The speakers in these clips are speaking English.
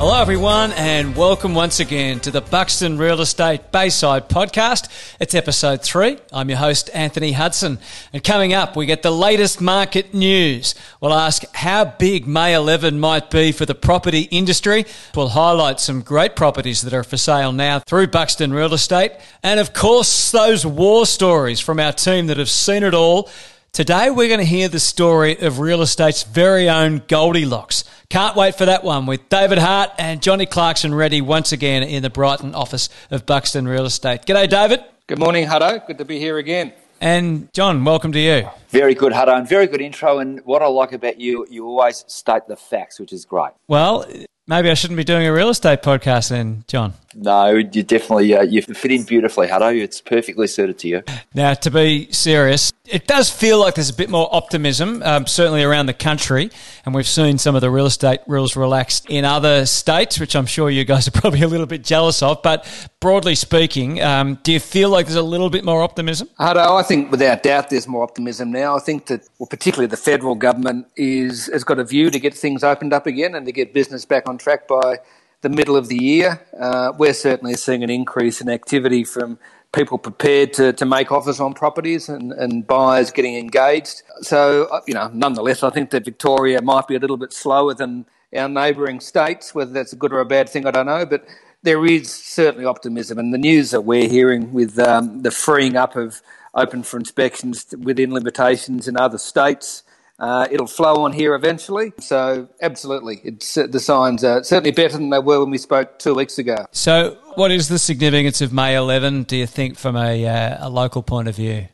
Hello, everyone, and welcome once again to the Buxton Real Estate Bayside podcast. It's episode three. I'm your host, Anthony Hudson. And coming up, we get the latest market news. We'll ask how big May 11 might be for the property industry. We'll highlight some great properties that are for sale now through Buxton Real Estate. And of course, those war stories from our team that have seen it all. Today, we're going to hear the story of real estate's very own Goldilocks. Can't wait for that one with David Hart and Johnny Clarkson ready once again in the Brighton office of Buxton Real Estate. G'day, David. Good morning, Hutto. Good to be here again. And John, welcome to you. Very good, Hutto, and very good intro. And what I like about you, you always state the facts, which is great. Well, maybe I shouldn't be doing a real estate podcast then, John. No, you definitely uh, you fit in beautifully, Hutto. It's perfectly suited to you. Now, to be serious, it does feel like there's a bit more optimism, um, certainly around the country, and we've seen some of the real estate rules relaxed in other states, which I'm sure you guys are probably a little bit jealous of. But broadly speaking, um, do you feel like there's a little bit more optimism? Hutto, I think without doubt there's more optimism now. I think that, well, particularly the federal government is has got a view to get things opened up again and to get business back on track by the middle of the year. Uh, we're certainly seeing an increase in activity from people prepared to, to make offers on properties and, and buyers getting engaged. So, uh, you know, nonetheless, I think that Victoria might be a little bit slower than our neighbouring states. Whether that's a good or a bad thing, I don't know. But there is certainly optimism. And the news that we're hearing with um, the freeing up of open for inspections within limitations in other states uh, it'll flow on here eventually. So, absolutely, it's, uh, the signs are certainly better than they were when we spoke two weeks ago. So, what is the significance of May 11, do you think, from a, uh, a local point of view?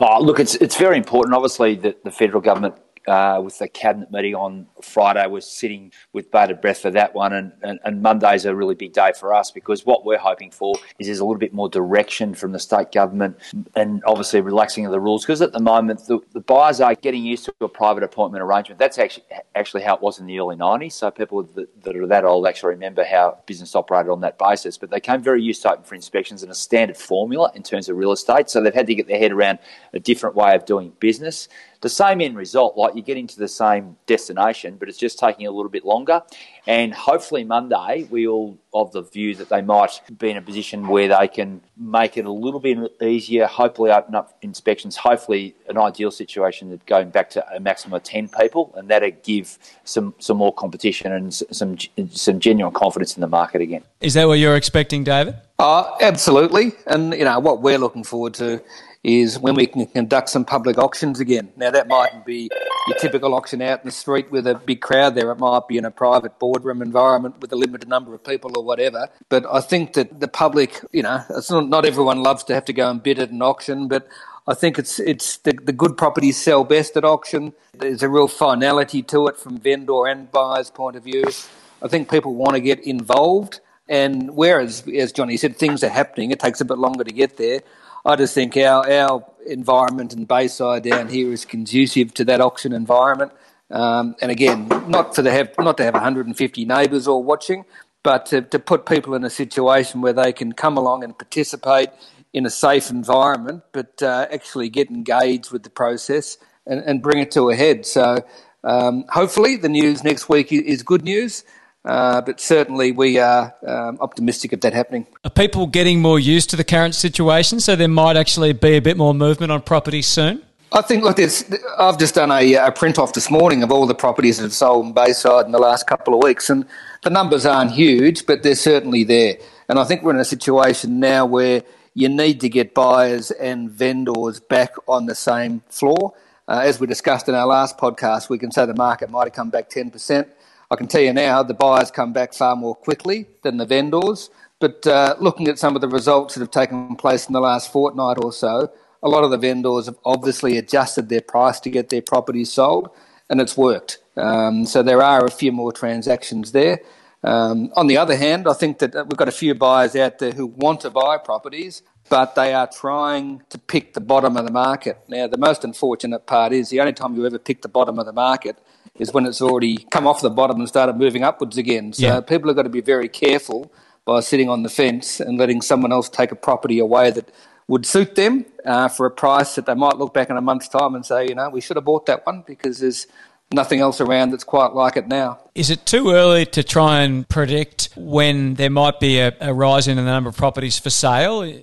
Oh, look, it's it's very important. Obviously, that the federal government uh, with the cabinet meeting on Friday. We're sitting with bated breath for that one, and, and, and Monday's a really big day for us because what we're hoping for is there's a little bit more direction from the state government and obviously relaxing of the rules because at the moment the, the buyers are getting used to a private appointment arrangement. That's actually actually how it was in the early 90s. So people that, that are that old actually remember how business operated on that basis. But they came very used to open for inspections and a standard formula in terms of real estate. So they've had to get their head around a different way of doing business the same end result, like you're getting to the same destination, but it's just taking a little bit longer. And hopefully Monday, we all of the view that they might be in a position where they can make it a little bit easier, hopefully open up inspections, hopefully an ideal situation of going back to a maximum of 10 people, and that'll give some, some more competition and some, some genuine confidence in the market again. Is that what you're expecting, David? Uh, absolutely. And, you know, what we're looking forward to is when we can conduct some public auctions again. Now, that mightn't be your typical auction out in the street with a big crowd there. It might be in a private boardroom environment with a limited number of people or whatever. But I think that the public, you know, it's not, not everyone loves to have to go and bid at an auction, but I think it's it's the, the good properties sell best at auction. There's a real finality to it from vendor and buyer's point of view. I think people want to get involved. And whereas, as Johnny said, things are happening, it takes a bit longer to get there. I just think our, our environment and Bayside down here is conducive to that auction environment. Um, and again, not the have, not to have 150 neighbours all watching, but to, to put people in a situation where they can come along and participate in a safe environment, but uh, actually get engaged with the process and, and bring it to a head. So um, hopefully the news next week is good news. Uh, but certainly we are um, optimistic of that happening. Are people getting more used to the current situation so there might actually be a bit more movement on properties soon? I think, look, I've just done a, a, print off this morning of all the properties that have sold in Bayside in the last couple of weeks, and the numbers aren't huge, but they're certainly there. And I think we're in a situation now where you need to get buyers and vendors back on the same floor. Uh, as we discussed in our last podcast, we can say the market might have come back 10%. I can tell you now, the buyers come back far more quickly than the vendors. But uh, looking at some of the results that have taken place in the last fortnight or so, a lot of the vendors have obviously adjusted their price to get their properties sold, and it's worked. Um, so there are a few more transactions there. Um, on the other hand, I think that we've got a few buyers out there who want to buy properties, but they are trying to pick the bottom of the market. Now, the most unfortunate part is the only time you ever pick the bottom of the market is when it's already come off the bottom and started moving upwards again. So yeah. people have got to be very careful by sitting on the fence and letting someone else take a property away that would suit them uh, for a price that they might look back in a month's time and say, you know, we should have bought that one because there's nothing else around that's quite like it now. Is it too early to try and predict when there might be a, a rise in the number of properties for sale?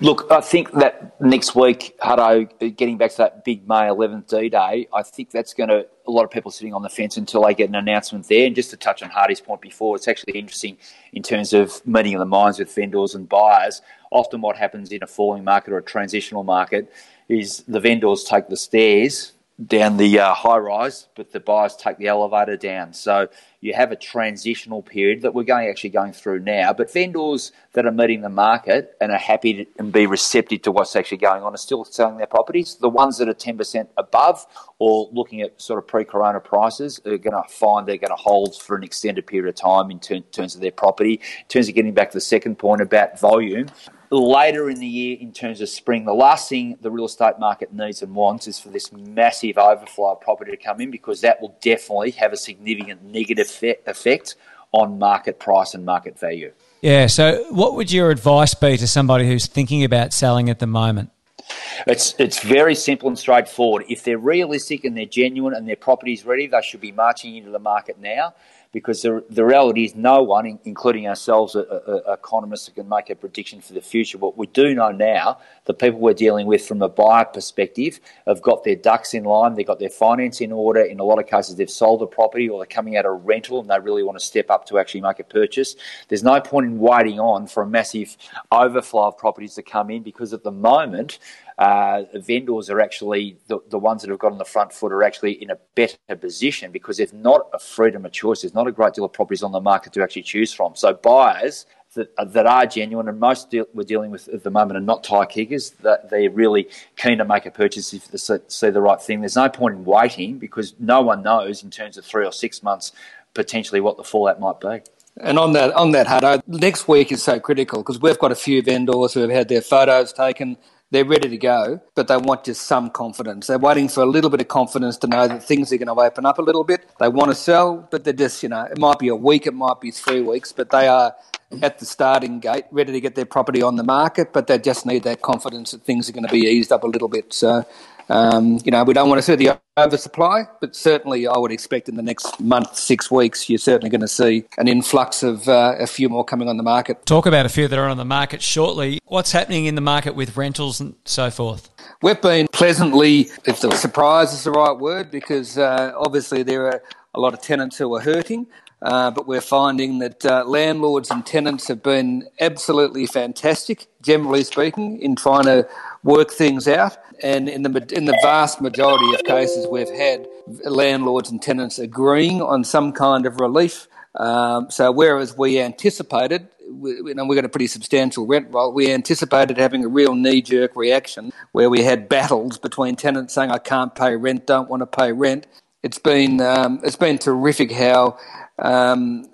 Look, I think that next week, Hutto, uh, getting back to that big May 11th D Day, I think that's going to, a lot of people sitting on the fence until they get an announcement there. And just to touch on Hardy's point before, it's actually interesting in terms of meeting of the minds with vendors and buyers. Often, what happens in a falling market or a transitional market is the vendors take the stairs down the uh, high rise, but the buyers take the elevator down. So you have a transitional period that we're going actually going through now. But vendors that are meeting the market and are happy to, and be receptive to what's actually going on are still selling their properties. The ones that are ten percent above or looking at sort of pre-corona prices are going to find they're going to hold for an extended period of time in ter- terms of their property. In terms of getting back to the second point about volume, later in the year in terms of spring. The last thing the real estate market needs and wants is for this massive overflow of property to come in because that will definitely have a significant negative effect on market price and market value. Yeah, so what would your advice be to somebody who's thinking about selling at the moment? It's it's very simple and straightforward. If they're realistic and they're genuine and their property's ready, they should be marching into the market now because the, the reality is no one, including ourselves, economists, can make a prediction for the future. What we do know now, the people we're dealing with from a buyer perspective have got their ducks in line, they've got their finance in order. In a lot of cases, they've sold the property or they're coming out of rental and they really want to step up to actually make a purchase. There's no point in waiting on for a massive overflow of properties to come in because at the moment, uh, vendors are actually the, the ones that have got on the front foot are actually in a better position because there's not a freedom of choice. There's not a great deal of properties on the market to actually choose from. So buyers that, that are genuine and most deal, we're dealing with at the moment are not tie kickers. That they're really keen to make a purchase if they see the right thing. There's no point in waiting because no one knows in terms of three or six months potentially what the fallout might be. And on that, on that, Hutto, next week is so critical because we've got a few vendors who have had their photos taken they're ready to go, but they want just some confidence. They're waiting for a little bit of confidence to know that things are going to open up a little bit. They want to sell, but they're just, you know, it might be a week, it might be three weeks, but they are at the starting gate, ready to get their property on the market, but they just need that confidence that things are going to be eased up a little bit. So um, you know, we don't want to see the oversupply, but certainly I would expect in the next month, six weeks, you're certainly going to see an influx of uh, a few more coming on the market. Talk about a few that are on the market shortly. What's happening in the market with rentals and so forth? We've been pleasantly, if the surprise is the right word, because uh, obviously there are a lot of tenants who are hurting. Uh, but we're finding that uh, landlords and tenants have been absolutely fantastic, generally speaking, in trying to work things out. And in the in the vast majority of cases, we've had landlords and tenants agreeing on some kind of relief. Um, so whereas we anticipated, we, you know, we got a pretty substantial rent roll. We anticipated having a real knee-jerk reaction where we had battles between tenants saying, "I can't pay rent, don't want to pay rent." It's been um, it's been terrific how um,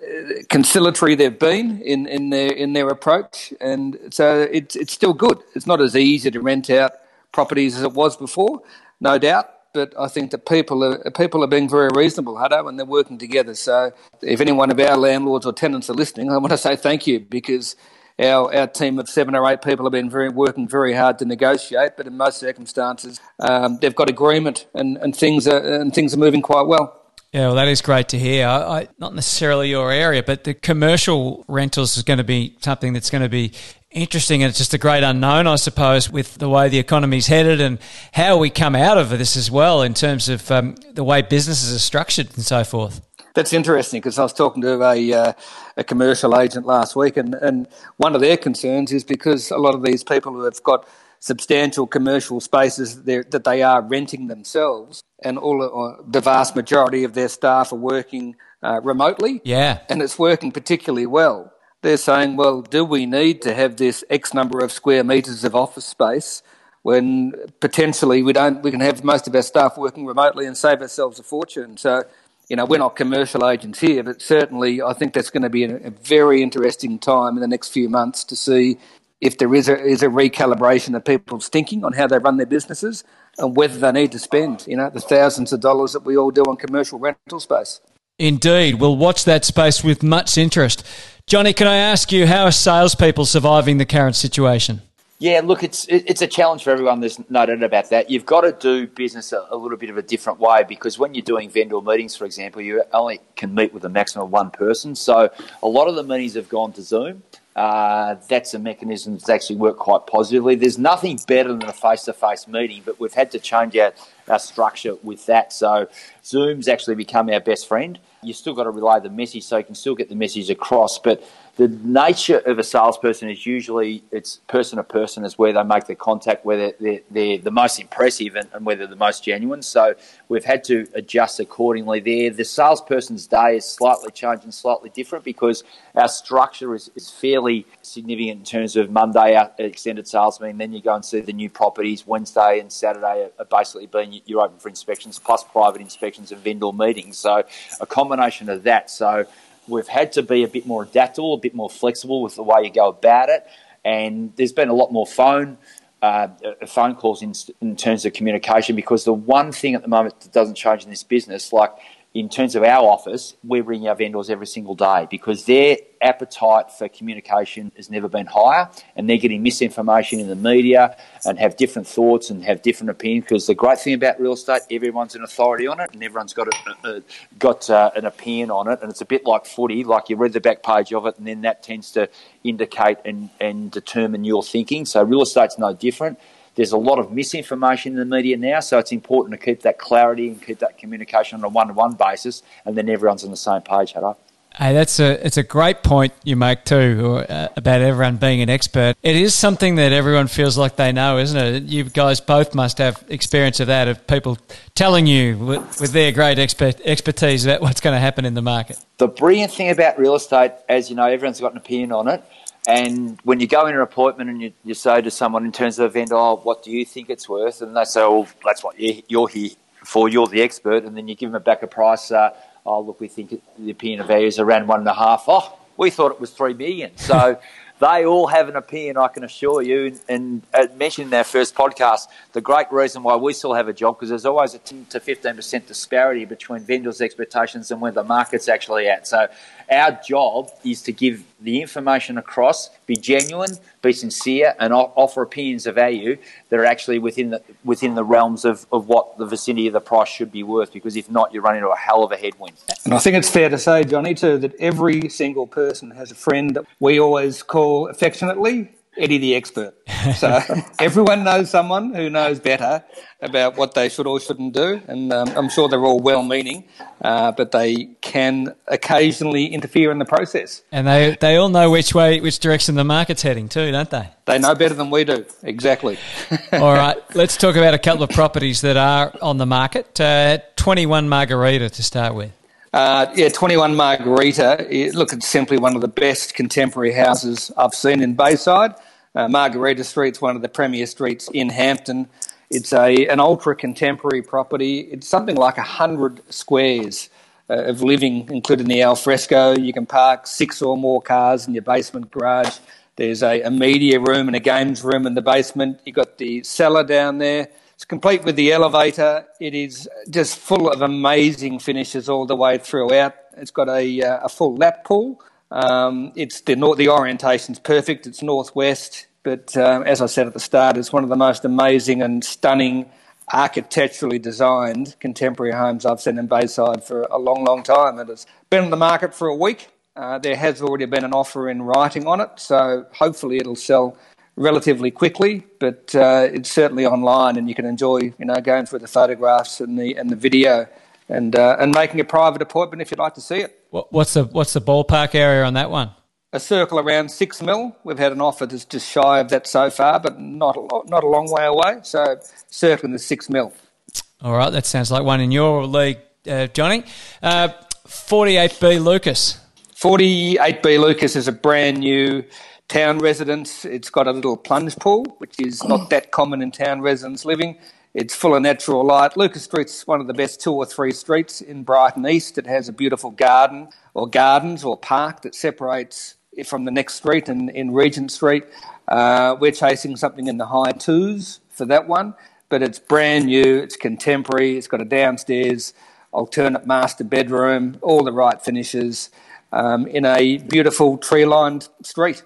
conciliatory they've been in, in their in their approach, and so it's it's still good. It's not as easy to rent out properties as it was before, no doubt. But I think that people are people are being very reasonable, Hutto, and they're working together. So if any one of our landlords or tenants are listening, I want to say thank you because our, our team of seven or eight people have been very working very hard to negotiate, but in most circumstances, um, they've got agreement and, and things are and things are moving quite well. Yeah, well, that is great to hear. I, not necessarily your area, but the commercial rentals is going to be something that's going to be interesting and it's just a great unknown, I suppose, with the way the economy's headed and how we come out of this as well in terms of um, the way businesses are structured and so forth. That's interesting because I was talking to a, uh, a commercial agent last week, and, and one of their concerns is because a lot of these people who have got substantial commercial spaces that they are renting themselves, and all uh, the vast majority of their staff are working uh, remotely. Yeah, and it's working particularly well they're saying, well, do we need to have this X number of square metres of office space when potentially we don't? We can have most of our staff working remotely and save ourselves a fortune. So, you know, we're not commercial agents here, but certainly I think that's going to be a, a very interesting time in the next few months to see if there is a is a recalibration of people's thinking on how they run their businesses and whether they need to spend, you know, the thousands of dollars that we all do on commercial rental space. Indeed, we'll watch that space with much interest. Johnny, can I ask you how are salespeople surviving the current situation? Yeah, look, it's it's a challenge for everyone. There's no doubt about that. You've got to do business a, a, little bit of a different way because when you're doing vendor meetings, for example, you only can meet with a maximum of one person. So a lot of the meetings have gone to Zoom. Uh, that's a mechanism that's actually worked quite positively. There's nothing better than a face-to-face meeting, but we've had to change our, our structure with that. So Zoom's actually become our best friend. You've still got to relay the message, so you can still get the message across, but the nature of a salesperson is usually it's person to person is where they make the contact, where they're, they're, the most impressive and, and whether the most genuine. So we've had to adjust accordingly there. The salesperson's day is slightly changed and slightly different because our structure is, is fairly significant in terms of Monday, our extended sales meeting, then you go and see the new properties. Wednesday and Saturday are basically being you're open for inspections, plus private inspections and vendor meetings. So a combination of that. So we've had to be a bit more adaptable, a bit more flexible with the way you go about it. And there's been a lot more phone uh, phone calls in, in terms of communication because the one thing at the moment that doesn't change in this business, like in terms of our office, we're ringing our vendors every single day because their appetite for communication has never been higher and they're getting misinformation in the media and have different thoughts and have different opinions. Because the great thing about real estate, everyone's an authority on it and everyone's got, a, got uh, an opinion on it. And it's a bit like footy, like you read the back page of it and then that tends to indicate and, and determine your thinking. So real estate's no different there's a lot of misinformation in the media now, so it's important to keep that clarity and keep that communication on a one-to-one basis, and then everyone's on the same page. Hello. Hey, that's a it's a great point you make too uh, about everyone being an expert. It is something that everyone feels like they know, isn't it? You guys both must have experience of that of people telling you with, with their great expert, expertise about what's going to happen in the market. The brilliant thing about real estate, as you know, everyone's got an opinion on it. And when you go in an appointment and you, you say to someone in terms of a vendor, oh, what do you think it's worth? And they say, well, that's what you're here for, you're the expert. And then you give them a back a price, uh, oh, look, we think the opinion of value is around one and a half. Oh, we thought it was three million. So they all have an opinion, I can assure you. And, and mentioned in our first podcast, the great reason why we still have a job, because there's always a 10 to 15% disparity between vendors' expectations and where the market's actually at. So our job is to give the information across, be genuine, be sincere, and offer opinions of value that are actually within the within the realms of, of what the vicinity of the price should be worth. Because if not, you run into a hell of a headwind. And I think it's fair to say, Johnny, too, that every single person has a friend that we always call affectionately Eddie the expert. So everyone knows someone who knows better about what they should or shouldn't do, and um, I'm sure they're all well-meaning, uh, but they can occasionally interfere in the process. And they they all know which way, which direction the market's heading too, don't they? They know better than we do. Exactly. all right, let's talk about a couple of properties that are on the market. Uh, 21 Margarita to start with. Uh, yeah, 21 Margarita. look, it's simply one of the best contemporary houses I've seen in Bayside. Uh, Margarita Street's one of the premier streets in Hampton. It's a an ultra contemporary property. It's something like hundred squares uh, of living, including the alfresco. You can park six or more cars in your basement garage. There's a, a media room and a games room in the basement. You've got the cellar down there. It's complete with the elevator. It is just full of amazing finishes all the way throughout. It's got a, uh, a full lap pool. Um, it's the the orientation's perfect. It's northwest, but um, as I said at the start, it's one of the most amazing and stunning architecturally designed contemporary homes I've seen in Bayside for a long, long time. It has been on the market for a week. Uh, there has already been an offer in writing on it, so hopefully it'll sell relatively quickly. But uh, it's certainly online, and you can enjoy, you know, going through the photographs and the and the video, and uh, and making a private appointment if you'd like to see it. What's the what's the ballpark area on that one? A circle around six mil. We've had an offer that's just shy of that so far, but not a, not a long way away. So circling the six mil. All right, that sounds like one in your league, uh, Johnny. Uh, 48B Lucas. 48B Lucas is a brand new town residence. It's got a little plunge pool, which is not that common in town residents living. It's full of natural light. Lucas Street's one of the best two or three streets in Brighton East. It has a beautiful garden or gardens or park that separates from the next street in, in Regent Street. Uh, we're chasing something in the high twos for that one, but it's brand new, it's contemporary, it's got a downstairs alternate master bedroom, all the right finishes um, in a beautiful tree lined street.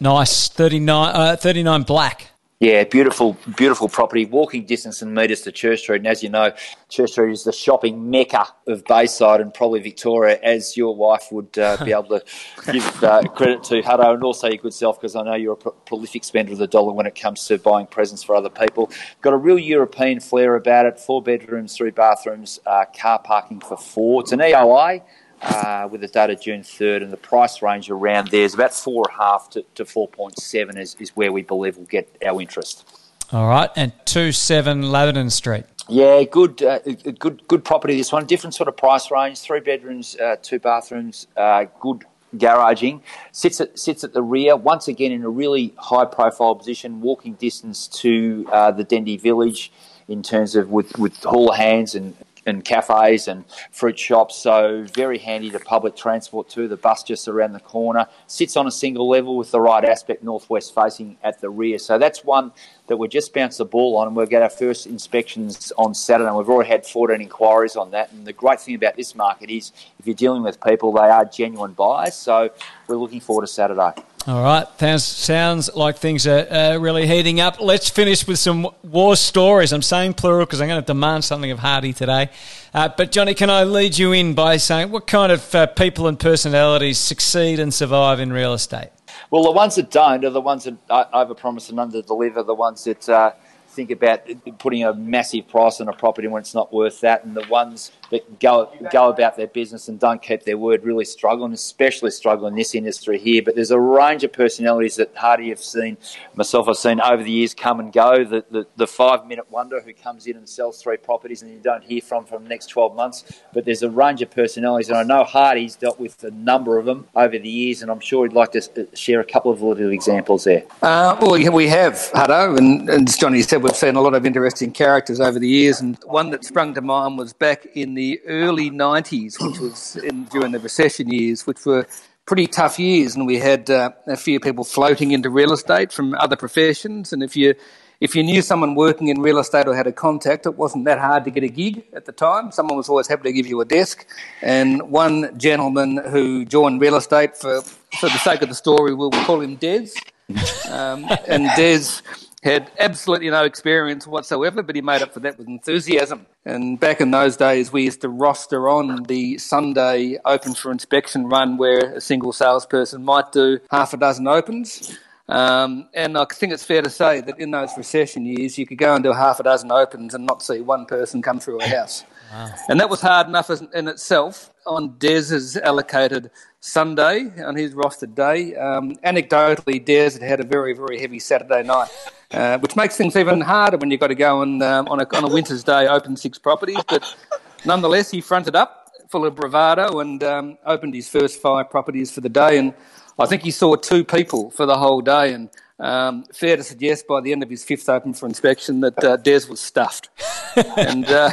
Nice. 39, uh, 39 black. Yeah, beautiful, beautiful property. Walking distance and metres to Church Street. And as you know, Church Street is the shopping mecca of Bayside and probably Victoria, as your wife would uh, be able to give uh, credit to Hutto and also your good self, because I know you're a pro- prolific spender of the dollar when it comes to buying presents for other people. Got a real European flair about it. Four bedrooms, three bathrooms, uh, car parking for four. It's an EOI uh, with the date of June 3rd, and the price range around there is about 4.5 to, to 4.7 is, is where we believe we'll get our interest. All right, and 27 Laverton Street. Yeah, good, uh, good, good property. This one, different sort of price range. Three bedrooms, uh, two bathrooms, uh, good garaging. Sits at sits at the rear. Once again, in a really high profile position, walking distance to uh, the Dendy Village in terms of with with hall hands and and cafes and fruit shops. So very handy to public transport too. The bus just around the corner sits on a single level with the right aspect northwest facing at the rear. So that's one that we just bounced the ball on, and we'll get our first inspections on Saturday. We've already had 14 inquiries on that. And the great thing about this market is, if you're dealing with people, they are genuine buyers. So we're looking forward to Saturday. All right, sounds sounds like things are uh, really heating up. Let's finish with some war stories. I'm saying plural because I'm going to demand something of Hardy today. Uh, but Johnny, can I lead you in by saying what kind of uh, people and personalities succeed and survive in real estate? Well, the ones that don't are the ones that overpromise and underdeliver. The ones that uh, think about putting a massive price on a property when it's not worth that, and the ones that go go about their business and don't keep their word really struggle, and especially struggle in this industry here. But there's a range of personalities that Hardy have seen, myself I've seen over the years come and go. The, the, the five minute wonder who comes in and sells three properties and you don't hear from for the next 12 months. But there's a range of personalities, and I know Hardy's dealt with a number of them over the years, and I'm sure he'd like to share a couple of little examples there. Uh, well, we have, Hutto, and, and as Johnny said, we've seen a lot of interesting characters over the years, and one that sprung to mind was back in the early 90s, which was in, during the recession years, which were pretty tough years, and we had uh, a few people floating into real estate from other professions, and if you if you knew someone working in real estate or had a contact, it wasn't that hard to get a gig at the time. Someone was always happy to give you a desk. And one gentleman who joined real estate, for, for the sake of the story, we'll call him Des. Um, and Des had absolutely no experience whatsoever, but he made up for that with enthusiasm. And back in those days, we used to roster on the Sunday open for inspection run where a single salesperson might do half a dozen opens. Um, and I think it's fair to say that in those recession years, you could go and do half a dozen opens and not see one person come through a house. Wow. And that was hard enough in itself on Des's allocated Sunday, on his rostered day. Um, anecdotally, Des had had a very, very heavy Saturday night, uh, which makes things even harder when you've got to go and, um, on, a, on a winter's day open six properties. But nonetheless, he fronted up full of bravado and um, opened his first five properties for the day. And I think he saw two people for the whole day. And um, fair to suggest by the end of his fifth open for inspection that uh, Des was stuffed. and uh,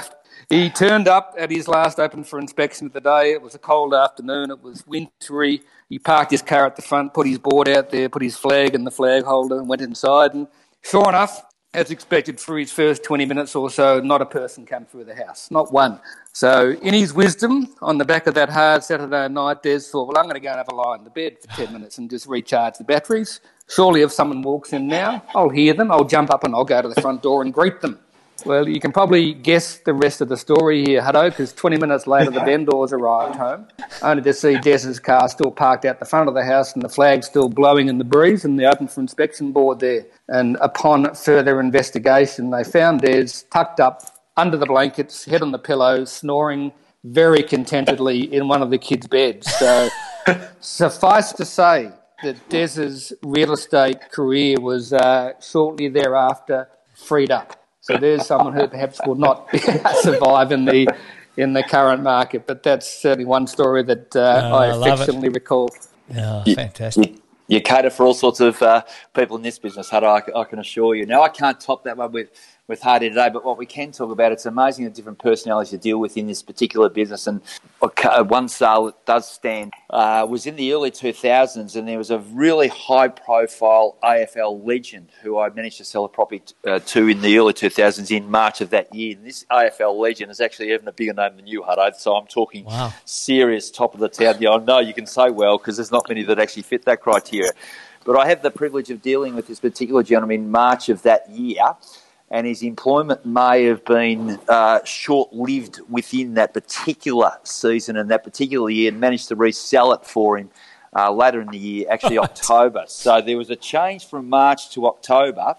he turned up at his last open for inspection of the day. It was a cold afternoon. It was wintry. He parked his car at the front, put his board out there, put his flag in the flag holder, and went inside. And sure enough, as expected, for his first 20 minutes or so, not a person came through the house, not one. So, in his wisdom, on the back of that hard Saturday night, Des thought, well, I'm going to go and have a lie in the bed for 10 minutes and just recharge the batteries. Surely, if someone walks in now, I'll hear them, I'll jump up and I'll go to the front door and greet them. Well, you can probably guess the rest of the story here, Hutto, because 20 minutes later the vendors arrived home, only to see Des's car still parked out the front of the house and the flag still blowing in the breeze and the open for inspection board there. And upon further investigation, they found Des tucked up under the blankets, head on the pillow, snoring very contentedly in one of the kids' beds. So suffice to say that Des's real estate career was uh, shortly thereafter freed up. So there's someone who perhaps will not survive in the in the current market. But that's certainly one story that uh, oh, I affectionately recall. Yeah, fantastic. You, you, cater for all sorts of uh, people in this business, Hutto, I, I can assure you. Now, I can't top that one with with Hardy today, but what we can talk about, it's amazing the different personalities you deal with in this particular business. And one sale that does stand uh, was in the early 2000s, and there was a really high profile AFL legend who I managed to sell a property uh, to in the early 2000s in March of that year. And this AFL legend is actually even a bigger name than you, Hutto, so I'm talking wow. serious top of the town. Yeah, I know you can say well because there's not many that actually fit that criteria. But I had the privilege of dealing with this particular gentleman in March of that year, and his employment may have been uh, short lived within that particular season and that particular year, and managed to resell it for him. Uh, later in the year, actually October. So there was a change from March to October,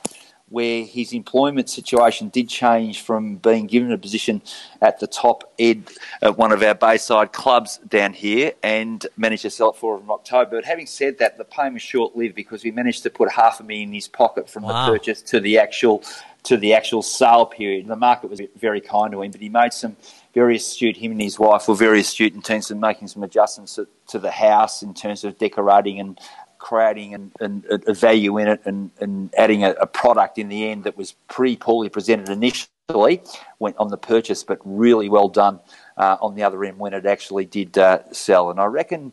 where his employment situation did change from being given a position at the top ed at one of our Bayside clubs down here and managed to sell it for him in October. But having said that, the pain was short lived because we managed to put half a million in his pocket from wow. the purchase to the actual to the actual sale period. The market was very kind to him, but he made some very astute, him and his wife were very astute in terms of making some adjustments to, to the house in terms of decorating and creating and, and, a value in it and, and adding a, a, product in the end that was pretty poorly presented initially went on the purchase, but really well done uh, on the other end when it actually did uh, sell. And I reckon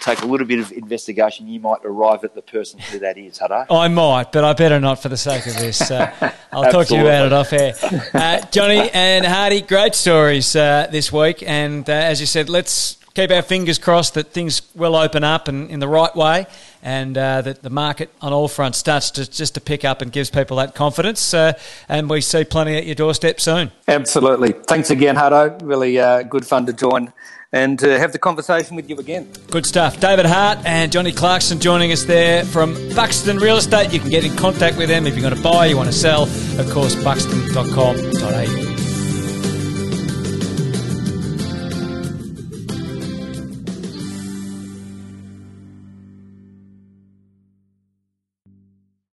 take a little bit of investigation, you might arrive at the person who that is, Hutto. I might, but I better not for the sake of this. Uh, I'll talk to you about it off air. Uh, Johnny and Hardy, great stories uh, this week. And uh, as you said, let's keep our fingers crossed that things will open up and in the right way and uh, that the market on all fronts starts to just to pick up and gives people that confidence. Uh, and we see plenty at your doorstep soon. Absolutely. Thanks again, Hutto. Really uh, good fun to join and to have the conversation with you again. Good stuff. David Hart and Johnny Clarkson joining us there from Buxton Real Estate. You can get in contact with them if you're going to buy, you want to sell. Of course, buxton.com.au.